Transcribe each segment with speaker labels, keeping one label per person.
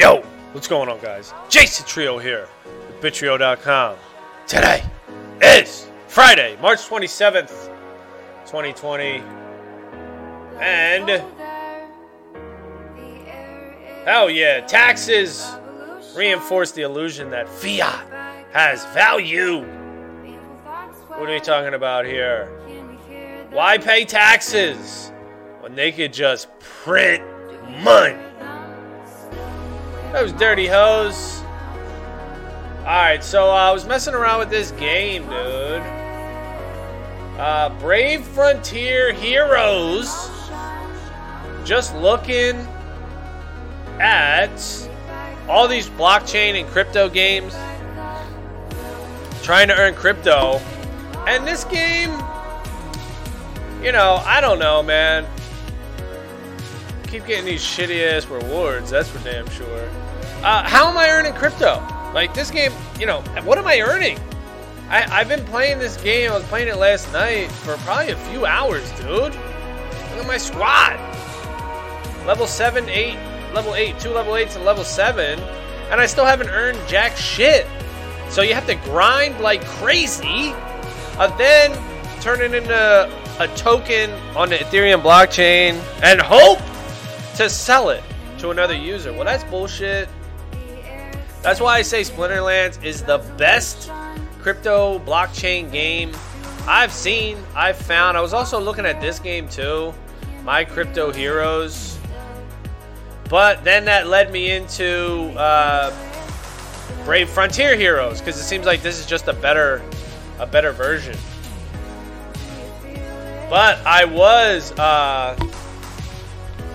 Speaker 1: Yo, what's going on, guys? Jason Trio here with Bitrio.com. Today is Friday, March 27th, 2020. And, oh yeah, taxes reinforce the illusion that fiat has value. What are we talking about here? Why pay taxes when they could just print money? Those dirty hoes. Alright, so uh, I was messing around with this game, dude. Uh, Brave Frontier Heroes. Just looking at all these blockchain and crypto games. Trying to earn crypto. And this game, you know, I don't know, man keep getting these shitty ass rewards. That's for damn sure. Uh, how am I earning crypto? Like this game, you know, what am I earning? I, I've been playing this game. I was playing it last night for probably a few hours, dude. Look at my squad. Level seven, eight, level eight, two level eights, and level seven, and I still haven't earned jack shit. So you have to grind like crazy, uh, then turn it into a token on the Ethereum blockchain and hope to sell it to another user. Well, that's bullshit. That's why I say Splinterlands is the best crypto blockchain game I've seen, I've found. I was also looking at this game too, My Crypto Heroes. But then that led me into uh, Brave Frontier Heroes because it seems like this is just a better, a better version. But I was uh,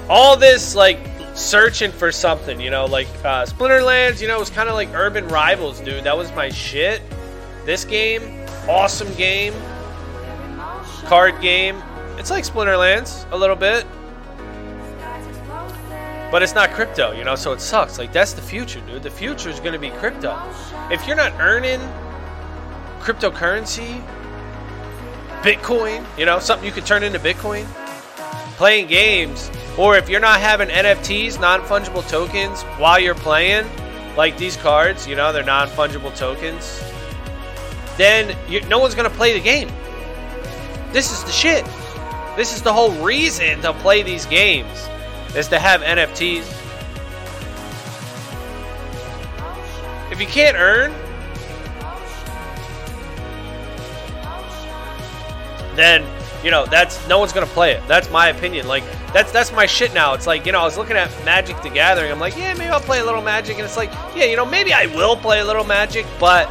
Speaker 1: all this like searching for something, you know, like uh, Splinterlands, you know, it was kind of like Urban Rivals, dude. That was my shit. This game, awesome game, card game. It's like Splinterlands a little bit, but it's not crypto, you know, so it sucks. Like that's the future, dude. The future is gonna be crypto. If you're not earning cryptocurrency, Bitcoin, you know, something you could turn into Bitcoin, playing games or if you're not having NFTs, non fungible tokens, while you're playing, like these cards, you know, they're non fungible tokens, then you, no one's going to play the game. This is the shit. This is the whole reason to play these games, is to have NFTs. If you can't earn, then you know that's no one's gonna play it. That's my opinion. Like that's that's my shit now. It's like you know I was looking at Magic the Gathering. I'm like, yeah, maybe I'll play a little Magic, and it's like, yeah, you know, maybe I will play a little Magic, but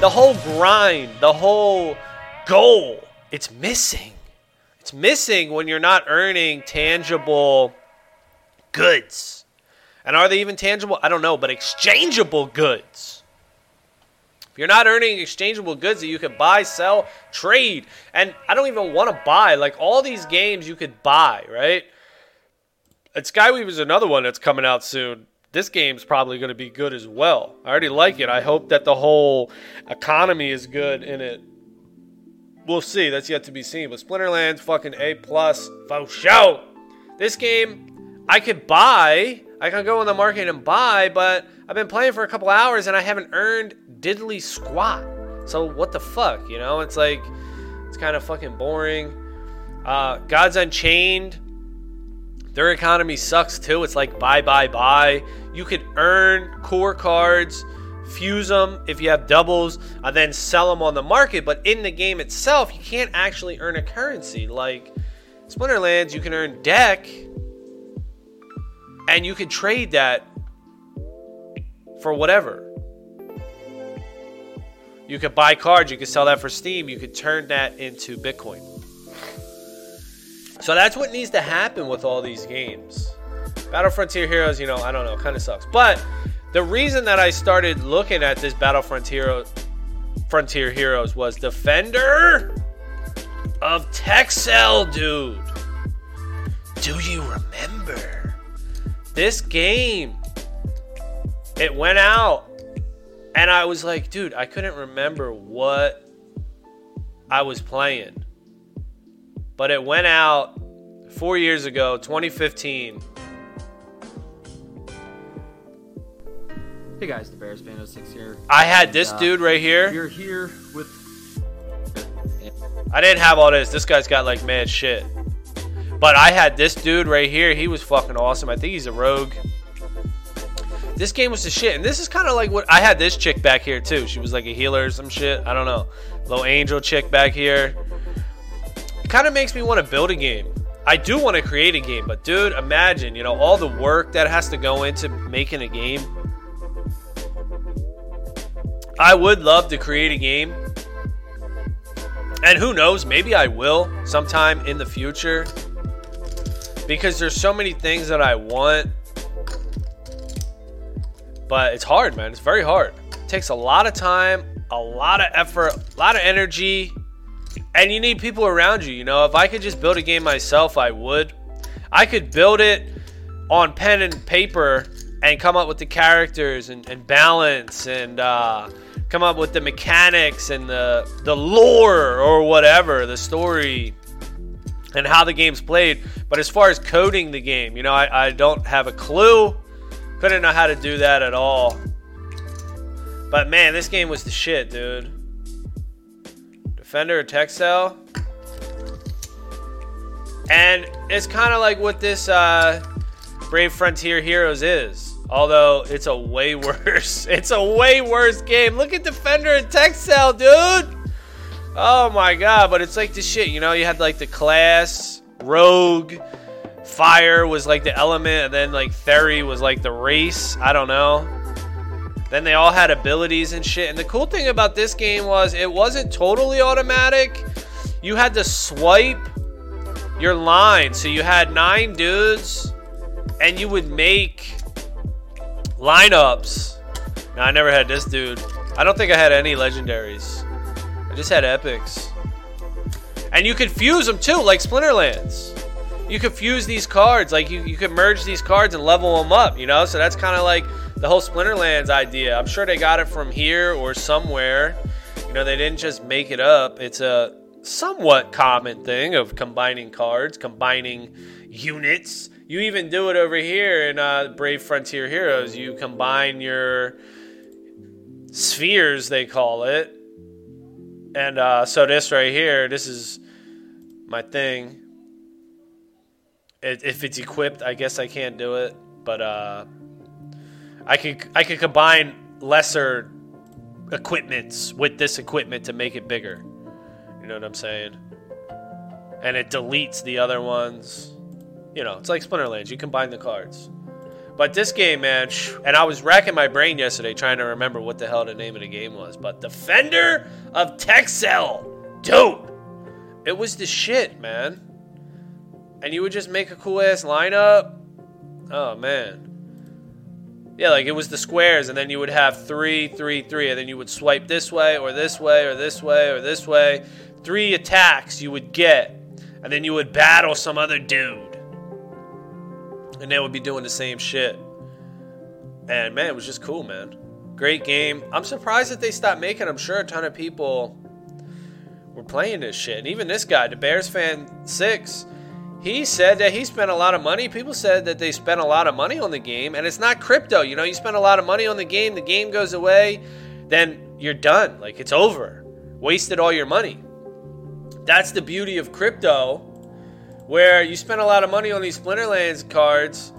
Speaker 1: the whole grind, the whole goal, it's missing. It's missing when you're not earning tangible goods. And are they even tangible? I don't know, but exchangeable goods you're not earning exchangeable goods that you could buy, sell, trade, and I don't even want to buy. Like all these games you could buy, right? And Skyweaver is another one that's coming out soon. This game's probably going to be good as well. I already like it. I hope that the whole economy is good in it. We'll see. That's yet to be seen. But Splinterlands, fucking A plus, for show. This game, I could buy. I can go in the market and buy, but I've been playing for a couple hours and I haven't earned diddly squat. So what the fuck, you know? It's like it's kind of fucking boring. Uh, Gods Unchained, their economy sucks too. It's like buy, buy, buy. You could earn core cards, fuse them if you have doubles, and then sell them on the market. But in the game itself, you can't actually earn a currency. Like Splinterlands, you can earn DEC, and you can trade that for whatever. You could buy cards, you could sell that for Steem, you could turn that into Bitcoin. So that's what needs to happen with all these games. Battle Frontier Heroes, you know, I don't know, kind of sucks. But the reason that I started looking at this Battle Frontier Frontier Heroes was Defender of Texel, dude. Do you remember this game? It went out and I was like, dude, I couldn't remember what I was playing. But it went out four years ago, 2015.
Speaker 2: Hey guys, the Bears fan 06 here.
Speaker 1: I had this
Speaker 2: uh,
Speaker 1: dude right here.
Speaker 2: You're here with.
Speaker 1: I didn't have all this. This guy's got like mad shit. But I had this dude right here. He was fucking awesome. I think he's a rogue. This game was the shit. And this is kind of like what I had this chick back here too. She was like a healer or some shit. I don't know. Little angel chick back here. It kind of makes me want to build a game. I do want to create a game, but dude, imagine, you know, all the work that has to go into making a game. I would love to create a game. And who knows, maybe I will sometime in the future. Because there's so many things that I want. But it's hard, man. It's very hard. It takes a lot of time, a lot of effort, a lot of energy. And you need people around you. You know, if I could just build a game myself, I would. I could build it on pen and paper and come up with the characters and, and balance and uh, come up with the mechanics and the the lore or whatever, the story and how the game's played. But as far as coding the game, you know, I, I don't have a clue. Couldn't know how to do that at all. But man, this game was the shit, dude. Defender of Texel. And it's kind of like what this uh, Brave Frontier Heroes is. Although it's a way worse. It's a way worse game. Look at Defender and Texel, dude. Oh my god, but it's like the shit, you know, you had like the class, rogue, fire was like the element, and then like Theory was like the race. I don't know. Then they all had abilities and shit. And the cool thing about this game was it wasn't totally automatic. You had to swipe your line. So you had nine dudes, and you would make lineups. Now, I never had this dude. I don't think I had any legendaries. Just had epics. And you could fuse them too, like Splinterlands. You could fuse these cards, like you, you could merge these cards and level them up, you know? So that's kind of like the whole Splinterlands idea. I'm sure they got it from here or somewhere. You know, they didn't just make it up. It's a somewhat common thing of combining cards, combining units. You even do it over here in uh, Brave Frontier Heroes. You combine your spheres, they call it. And uh, so this right here, this is my thing. It, if it's equipped, I guess I can't do it, but uh, I could I could combine lesser equipments with this equipment to make it bigger. You know what I'm saying? And it deletes the other ones. You know, it's like Splinterlands. You combine the cards. But this game, man, and I was racking my brain yesterday trying to remember what the hell the name of the game was. But Defender of Texel, dude, it was the shit, man and you would just make a cool ass lineup. Oh man. Yeah, like it was the squares, and then you would have three, three, three, and then you would swipe this way, or this way, or this way, or this way. Three attacks you would get, and then you would battle some other dude. And they would be doing the same shit. And man, it was just cool, man. Great game. I'm surprised that they stopped making. I'm sure a ton of people were playing this shit. And even this guy, the Bears fan six, he said that he spent a lot of money. People said that they spent a lot of money on the game, and it's not crypto. You know, you spend a lot of money on the game, the game goes away, then you're done. Like it's over. Wasted all your money. That's the beauty of crypto, where you spend a lot of money on these Splinterlands cards.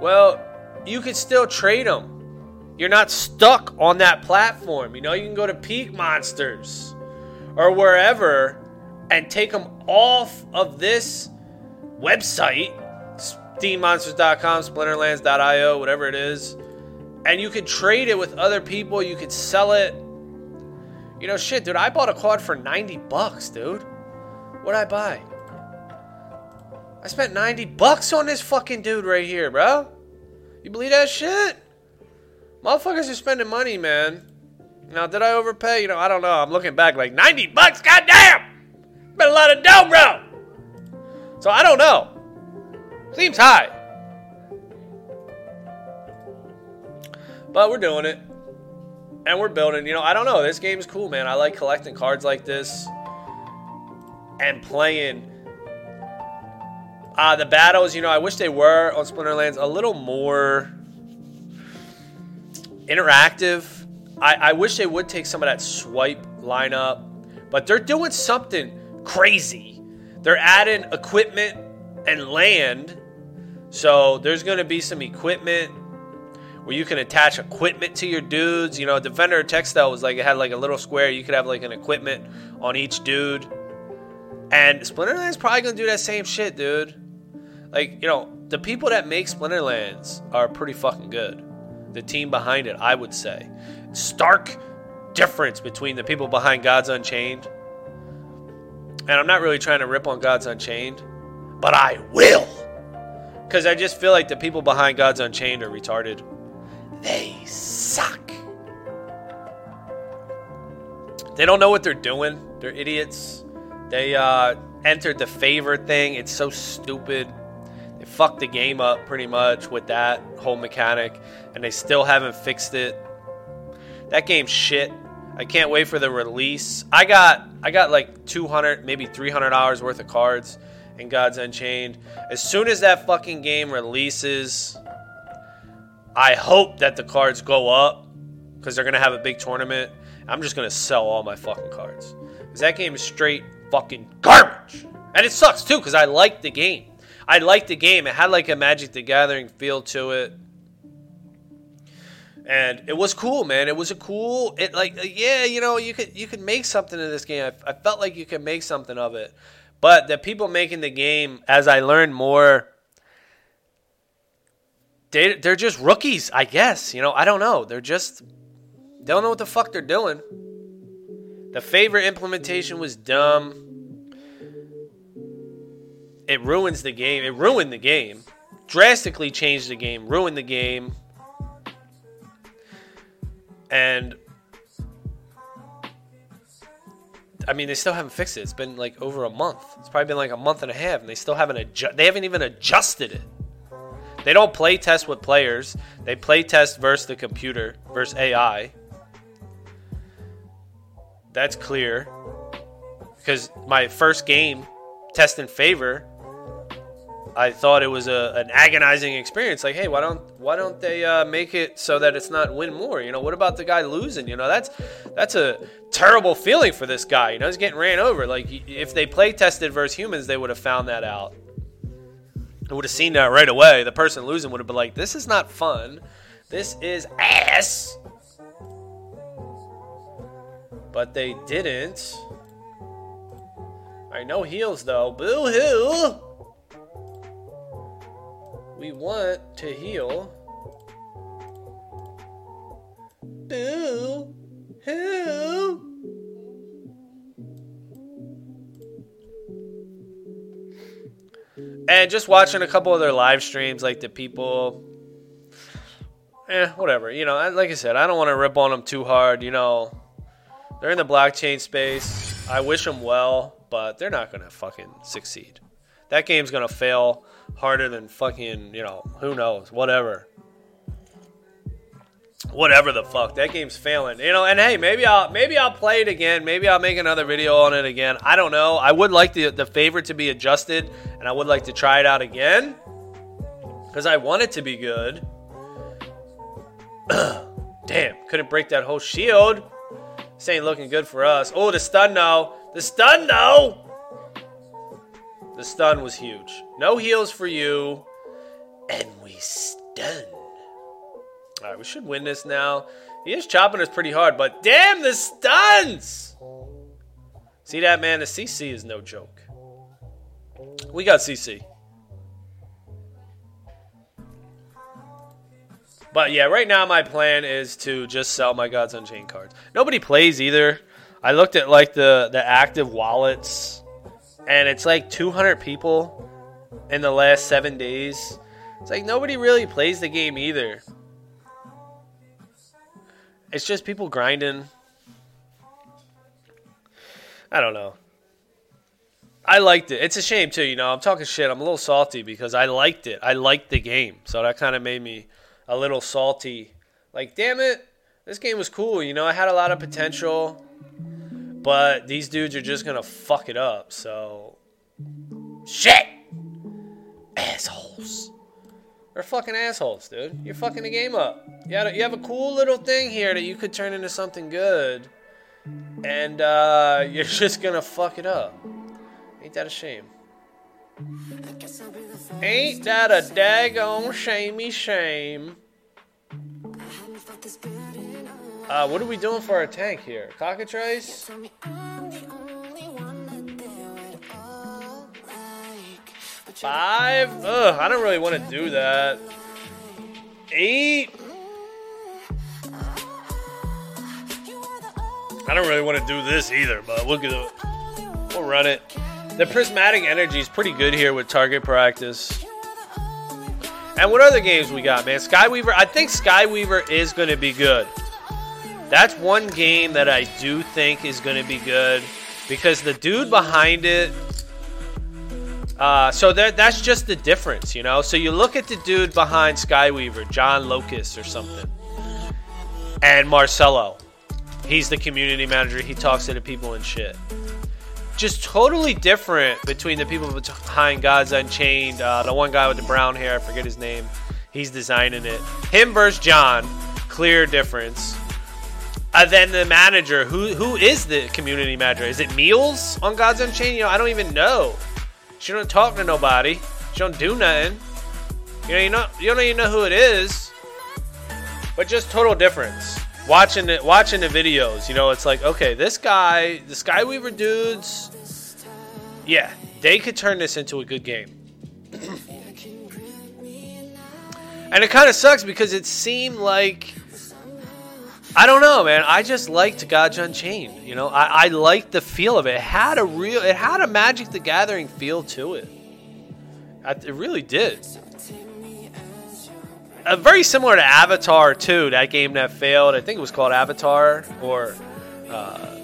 Speaker 1: Well, you could still trade them. You're not stuck on that platform. You know, you can go to PeakMonsters or wherever and take them off of this website, steemmonsters.com, splinterlands.io, whatever it is, and you could trade it with other people. You could sell it. You know, shit, dude. I bought a card for 90 bucks, dude. What'd I buy? I spent 90 bucks on this fucking dude right here, bro. You believe that shit? Motherfuckers are spending money, man. Now, did I overpay? You know, I don't know. I'm looking back like 90 bucks, goddamn! Been a lot of dough, bro! So I don't know. Seems high. But we're doing it. And we're building. You know, I don't know. This game's cool, man. I like collecting cards like this and playing. Uh, the battles, you know, I wish they were on Splinterlands a little more interactive. I, I wish they would take some of that swipe lineup, but they're doing something crazy. They're adding equipment and land. So there's going to be some equipment where you can attach equipment to your dudes. You know, Defender Texel was like it had like a little square. You could have like an equipment on each dude. And Splinterland's probably gonna do that same shit, dude. Like, you know, the people that make Splinterlands are pretty fucking good. The team behind it, I would say. Stark difference between the people behind Gods Unchained. And I'm not really trying to rip on Gods Unchained, but I will. Because I just feel like the people behind Gods Unchained are retarded. They suck. They don't know what they're doing. They're idiots. They uh, entered the favor thing. It's so stupid. They fucked the game up pretty much with that whole mechanic, and they still haven't fixed it. That game's shit. I can't wait for the release. I got I got like 200, maybe 300 hours worth of cards in Gods Unchained. As soon as that fucking game releases, I hope that the cards go up because they're gonna have a big tournament. I'm just gonna sell all my fucking cards because that game is straight fucking garbage, and it sucks too because I like the game. I liked the game. It had like a Magic the Gathering feel to it and it was cool, man. It was a cool. It like uh, yeah, you know, you could you could make something of this game. I, I felt like you could make something of it, but the people making the game, as I learned more, they they're just rookies, I guess. You know, I don't know. They're just they don't know what the fuck they're doing. The favorite implementation was dumb. It ruins the game. It ruined the game. Drastically changed the game. Ruined the game and I mean, they still haven't fixed it. It's been like over a month. It's probably been like a month and a half, and they still haven't adjust. They haven't even adjusted it. They don't play test with players. They play test versus the computer versus AI. That's clear. Because my first game, test in favor, I thought it was a, an agonizing experience. Like, hey, why don't why don't they uh, make it so that it's not win more? You know, what about the guy losing? You know, that's that's a terrible feeling for this guy. You know, he's getting ran over. Like, if they play tested versus humans, they would have found that out. They would have seen that right away. The person losing would have been like, "This is not fun. This is ass." But they didn't. I know heels though. Boo hoo. We want to heal. Boo! Who? And just watching a couple of their live streams, like the people, eh, whatever. You know, like I said, I don't want to rip on them too hard. You know, they're in the blockchain space. I wish them well, but they're not going to fucking succeed. That game's going to fail harder than fucking, you know, who knows, whatever. Whatever the fuck, that game's failing, you know. And hey, maybe I'll maybe I'll play it again. Maybe I'll make another video on it again. I don't know. I would like the the favorite to be adjusted, and I would like to try it out again because I want it to be good. Damn, couldn't break that whole shield. This ain't looking good for us. Oh, the stun though. The stun though. The stun was huge. No heals for you. And we stun. Alright, we should win this now. He is chopping us pretty hard, but damn the stuns! See that, man? The CC is no joke. We got CC. But yeah, right now my plan is to just sell my Gods Unchained cards. Nobody plays either. I looked at like the the active wallets and it's like 200 people in the last seven days. It's like nobody really plays the game either. It's just people grinding. I don't know. I liked it. It's a shame too, you know. I'm talking shit. I'm a little salty because I liked it. I liked the game, so that kind of made me a little salty. Like, damn it, this game was cool. You know, I had a lot of potential. But these dudes are just gonna fuck it up, so. Shit! Assholes. They're fucking assholes, dude. You're fucking the game up. You, a, you have a cool little thing here that you could turn into something good, and uh, you're just gonna fuck it up. Ain't that a shame? Ain't that a daggone shamey shame? Uh, what are we doing for our tank here? Cockatrice? Five? Ugh, I don't really want to do that. Eight? I don't really want to do this either, but we'll get it. We'll run it. The prismatic energy is pretty good here with target practice. And what other games we got, man? Skyweaver. I think Skyweaver is going to be good. That's one game that I do think is going to be good because the dude behind it. Uh, so that that's just the difference, you know. So you look at the dude behind Skyweaver, John Locust or something, and Marcelo. He's the community manager. He talks to the people and shit. Just totally different between the people behind Gods Unchained. Uh, the one guy with the brown hair, I forget his name. He's designing it. Him versus John, clear difference. And uh, then the manager, who who is the community manager? Is it Meals on Gods Unchained? You know, I don't even know. She don't talk to nobody. She don't do nothing. You know, you know, you don't even know who it is. But just total difference watching it, watching the videos, you know, it's like, okay, this guy, the Skyweaver dudes, yeah, they could turn this into a good game. and it kind of sucks because it seemed like, I don't know, man. I just liked Gods Unchained. You know, I, I liked the feel of it. It had a real, it had a Magic the Gathering feel to it. It really did uh, very similar to Avatar too. that game that failed. I think it was called Avatar, or uh,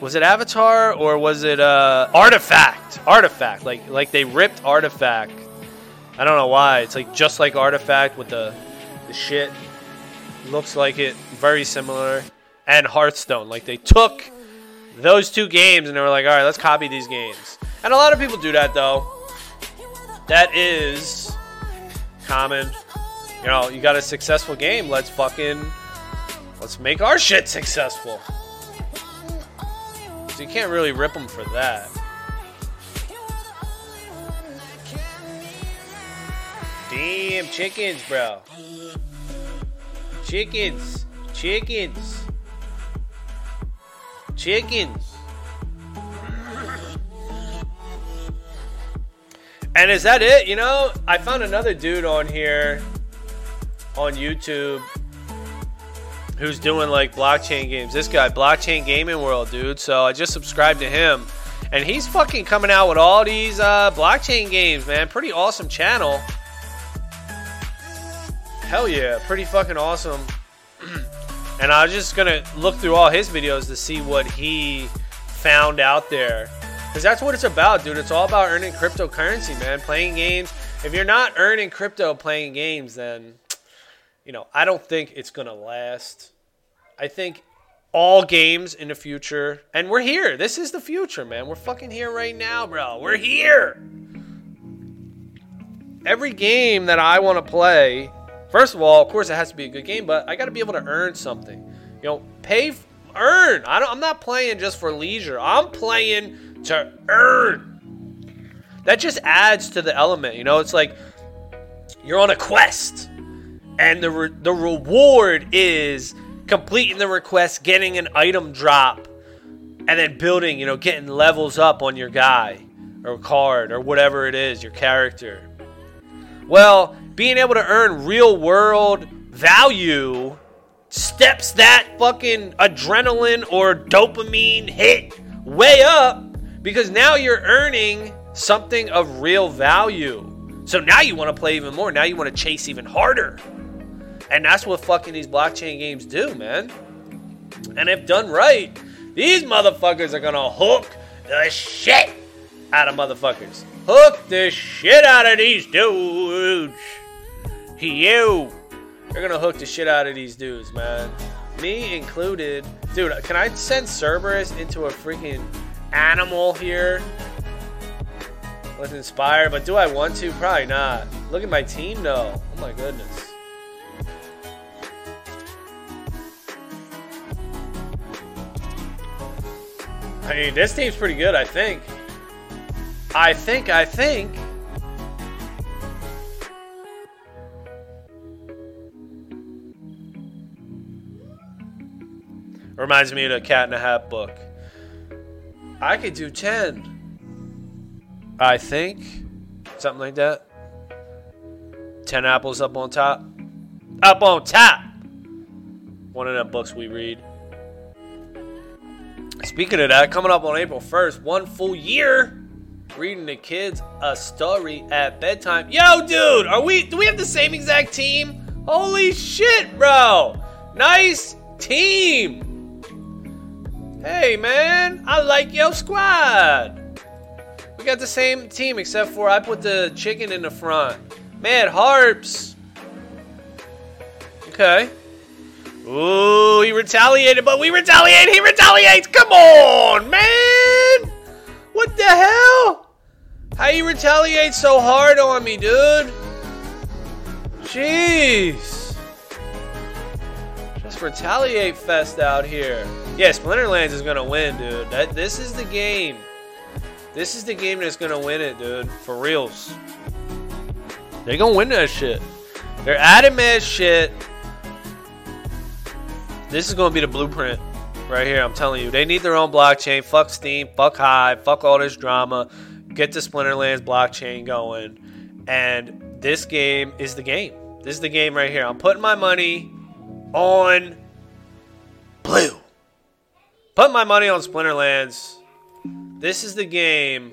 Speaker 1: was it Avatar, or was it uh, Artifact? Artifact, like like they ripped Artifact. I don't know why. It's like just like Artifact with the the shit. Looks like it, very similar. And Hearthstone, like they took those two games and they were like, all right, let's copy these games. And a lot of people do that though. That is common you know, you got a successful game. Let's fucking let's make our shit successful. So you can't really rip them for that. Damn chickens, bro. Chickens. Chickens. Chickens. And is that it? You know, I found another dude on here on YouTube who's doing like blockchain games. This guy, Blockchain Gaming World, dude. So I just subscribed to him. And he's fucking coming out with all these uh, blockchain games, man. Pretty awesome channel. Hell yeah, pretty fucking awesome. and I was just gonna look through all his videos to see what he found out there. Because that's what it's about, dude. It's all about earning cryptocurrency, man. Playing games. If you're not earning crypto playing games, then you know, I don't think it's to last. I think all games in the future, and we're here. This is the future, man. We're fucking here right now, bro. We're here. Every game that I want to play, first of all, of course, it has to be a good game, but I got to be able to earn something. You know, pay, earn. I I'm not playing just for leisure. I'm playing to earn. That just adds to the element. You know, it's like you're on a quest and the re- the reward is completing the request, getting an item drop, and then building. You know, getting levels up on your guy or card or whatever it is, your character. Well, being able to earn real world value steps that fucking adrenaline or dopamine hit way up because now you're earning something of real value. So now you want to play even more. Now you want to chase even harder. And that's what fucking these blockchain games do, man. And if done right, these motherfuckers are gonna hook the shit out of motherfuckers. Hook the shit out of these dudes. You. They're gonna hook the shit out of these dudes, man. Me included. Dude, can I send Cerberus into a freaking animal here? with Inspire, but do I want to? Probably not. Look at my team though. Oh my goodness. I mean, this team's pretty good, I think. I think, I think. Reminds me of the Cat in a Hat book. I could do 10. I think. Something like that. 10 apples up on top. Up on top! One of them books we read. Speaking of that, coming up on April 1st, one full year reading the kids a story at bedtime. Yo, dude, are we do we have the same exact team? Holy shit, bro. Nice team. Hey, man, I like your squad. We got the same team except for I put the chicken in the front. Mad Harps. Okay. Ooh, he retaliated, but we retaliate. He retaliates. Come on, man. What the hell? How you retaliate so hard on me, dude? Jeez. Just retaliate fest out here. Yeah, Splinterlands is gonna win, dude. That this is the game. This is the game that's gonna win it, dude. For reals. They gonna win that shit. They're mad shit. This is to be the blueprint right here. I'm telling you. They need their own blockchain. Fuck Steem. Fuck Hive. Fuck all this drama. Get the Splinterlands blockchain going. And this game is the game. This is the game right here. I'm putting my money on blue. Put my money on Splinterlands. This is the game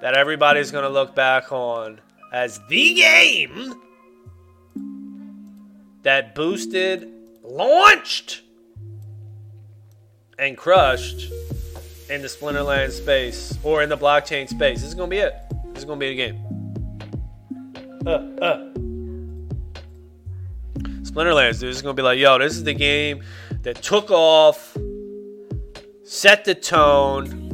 Speaker 1: that everybody's going to look back on as the game that boosted, launched, and crushed in the Splinterland space or in the blockchain space. This is gonna be it. This is gonna be the game. Uh, uh. Splinterlands, dude. This is gonna be like, yo, this is the game that took off, set the tone.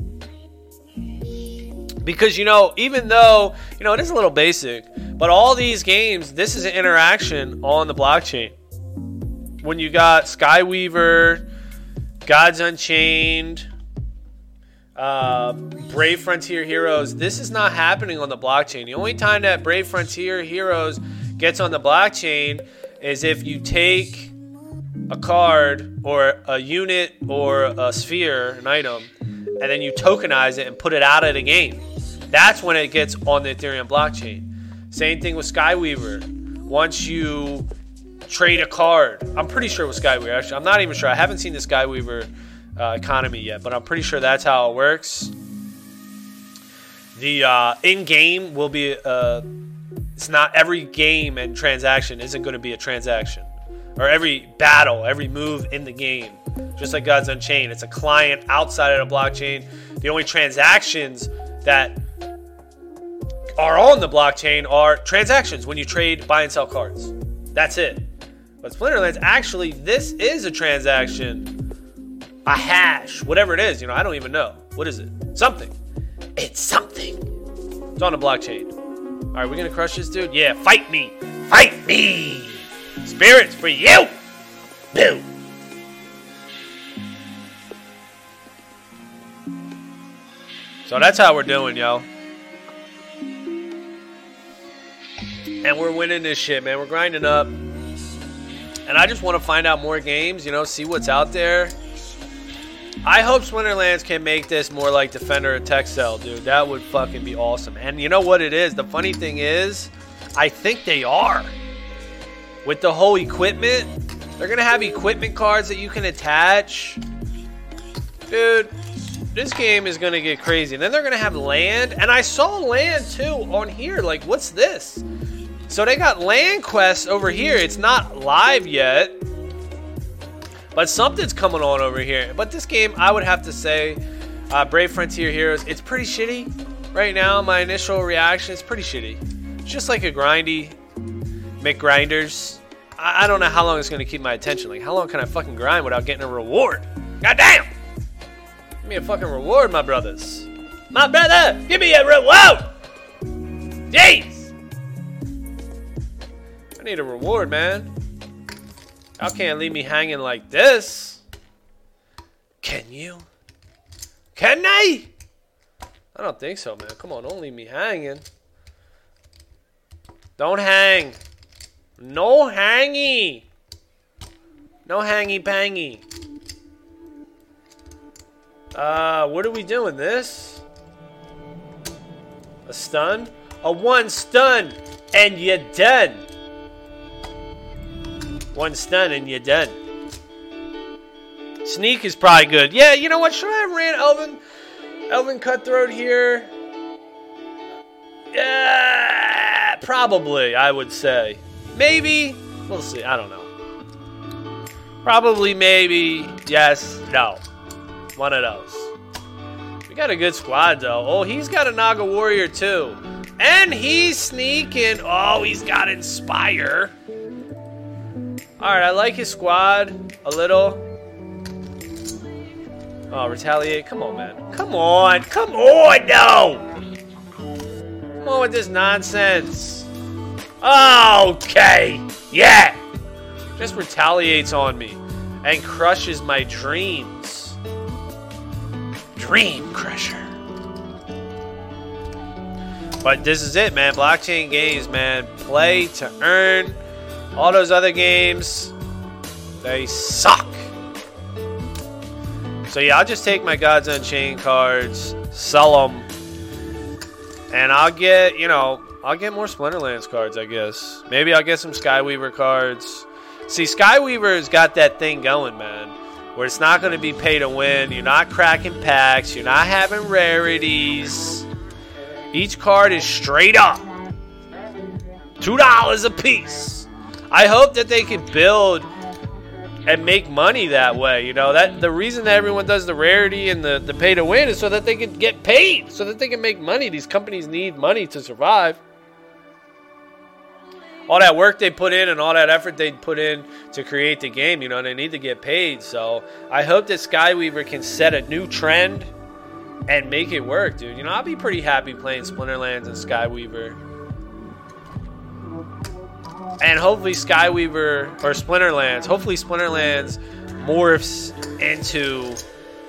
Speaker 1: Because you know, even though you know it is a little basic, but all these games, this is an interaction on the blockchain. When you got Skyweaver, Gods Unchained, uh, Brave Frontier Heroes, this is not happening on the blockchain. The only time that Brave Frontier Heroes gets on the blockchain is if you take a card or a unit or a sphere, an item, and then you tokenize it and put it out of the game. That's when it gets on the Ethereum blockchain. Same thing with Skyweaver. Once you trade a card, I'm pretty sure with Skyweaver. Actually, I'm not even sure. I haven't seen the Skyweaver uh, economy yet, but I'm pretty sure that's how it works. The uh, in-game will be. Uh, it's not every game and transaction isn't going to be a transaction, or every battle, every move in the game. Just like Gods Unchained, it's a client outside of the blockchain. The only transactions that are on the blockchain are transactions when you trade, buy, and sell cards. That's it. But Splinterlands, actually, this is a transaction, a hash, whatever it is. You know, I don't even know. What is it? Something. It's something. It's on the blockchain. All right, we're gonna crush this dude. Yeah, fight me, fight me. Spirits for you. Boo. So that's how we're doing, yo. and we're winning this shit, man. We're grinding up. And I just want to find out more games, you know, see what's out there. I hope Splinterlands can make this more like Defender or Texel, dude. That would fucking be awesome. And you know what it is? The funny thing is, I think they are. With the whole equipment, they're to have equipment cards that you can attach. Dude, this game is to get crazy. And then they're to have land. And I saw land too on here. Like, what's this? So they got land quests over here. It's not live yet. But something's coming on over here. But this game, I would have to say, uh, Brave Frontier Heroes, it's pretty shitty right now. My initial reaction is pretty shitty. It's just like a grindy McGrinders. I, I don't know how long it's going to keep my attention. Like, how long can I fucking grind without getting a reward? God damn! Give me a fucking reward, my brothers. My brother, give me a reward! Jeez! I need a reward, man. Y'all can't leave me hanging like this. Can you? Can I? I don't think so, man. Come on, don't leave me hanging. Don't hang. No hangy. No hangy pangy. Uh, what are we doing? This? A stun? A one stun, and you're done. One stun, and you're done. Sneak is probably good. Yeah, you know what? Should I have ran Elven, Elven Cutthroat here? Yeah, probably. I would say maybe. We'll see. I don't know. Probably, maybe. Yes. No. One of those. We got a good squad though. Oh, he's got a Naga Warrior too. And he's sneaking. Oh, he's got Inspire. Alright, I like his squad a little. Oh, retaliate. Come on, man. Come on. Come on, no! Come on with this nonsense. Okay. Yeah. Just retaliates on me and crushes my dreams. Dream Crusher. But this is it, man. Blockchain games, man. Play to earn. All those other games, they suck. So yeah, I'll just take my Gods Unchained cards, sell them, and I'll get, you know, I'll get more Splinterlands cards, I guess. Maybe I'll get some Skyweaver cards. See, Skyweaver's got that thing going, man, where it's not going to be pay to win. You're not cracking packs. You're not having rarities. Each card is straight up two dollars a piece. I hope that they can build and make money that way. You know that the reason that everyone does the rarity and the, the pay to win is so that they can get paid, so that they can make money. These companies need money to survive. All that work they put in and all that effort they put in to create the game, you know, they need to get paid. So I hope that Skyweaver can set a new trend and make it work, dude. You know, I'll be pretty happy playing Splinterlands and Skyweaver. And hopefully Skyweaver or Splinterlands, hopefully Splinterlands morphs into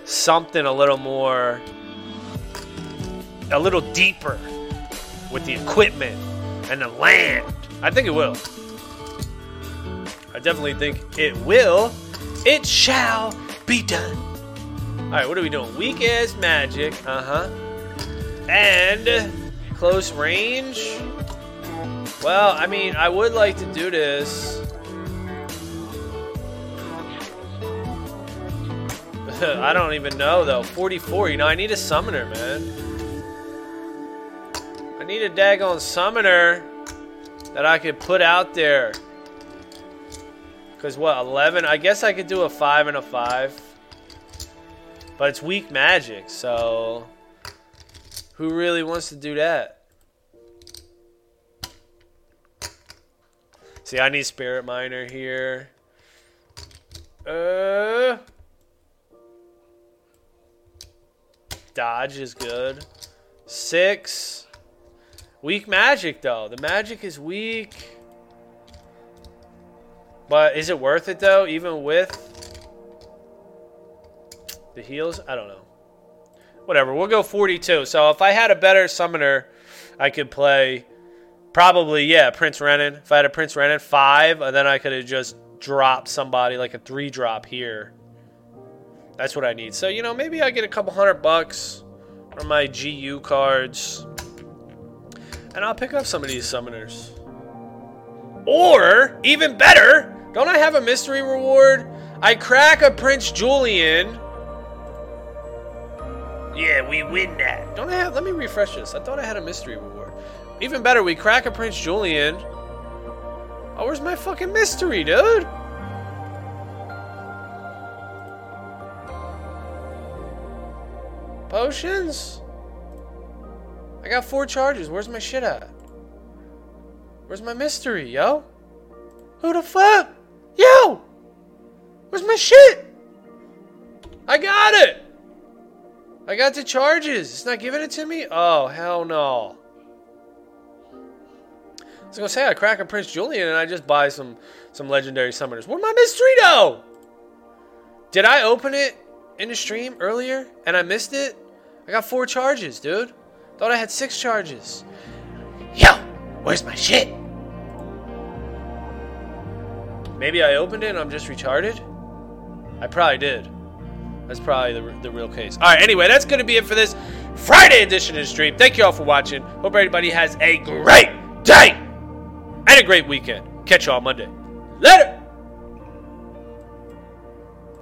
Speaker 1: something a little more a little deeper with the equipment and the land. I think it will. I definitely think it will. It shall be done. All right, what are we doing? Weak as magic. Uh huh. And close range. Well, I mean, I would like to do this. I don't even know though. 44. You know, I need a summoner, man. I need a daggone summoner that I could put out there. Cause what, 11? I guess I could do a 5 and a 5. But it's weak magic, so who really wants to do that? See, I need Spirit Miner here. Uh, dodge is good. Six. Weak magic, though. The magic is weak. But is it worth it, though, even with the heals? I don't know. Whatever. We'll go 42. So if I had a better summoner, I could play probably, yeah, Prince Rennyn. If I had a Prince Rennyn, five, and then I could have just dropped somebody like a three drop here. That's what I need. So, you know, maybe I get a couple hundred bucks from my GU cards. And I'll pick up some of these summoners. Or, even better, don't I have a mystery reward? I crack a Prince Julian. Yeah, we win that. Don't I have? Let me refresh this. I thought I had a mystery reward. Even better, we crack a Prince Julian. Oh, where's my fucking mystery, dude? Potions? I got four charges. Where's my shit at? Where's my mystery, yo? Who the fuck? Yo! Where's my shit? I got it! I got the charges. It's not giving it to me? Oh, hell no. I was gonna say I crack a Prince Julian and I just buy some some legendary summoners. Where my mystery Mistrito? Did I open it in the stream earlier and I missed it? I got four charges, dude. Thought I had six charges. Yo, where's my shit? Maybe I opened it and I'm just retarded? I probably did. That's probably the, the real case. All right, anyway, that's going to be it for this Friday edition of the stream. Thank you all for watching. Hope everybody has a great day and a great weekend. Catch you all Monday. Later!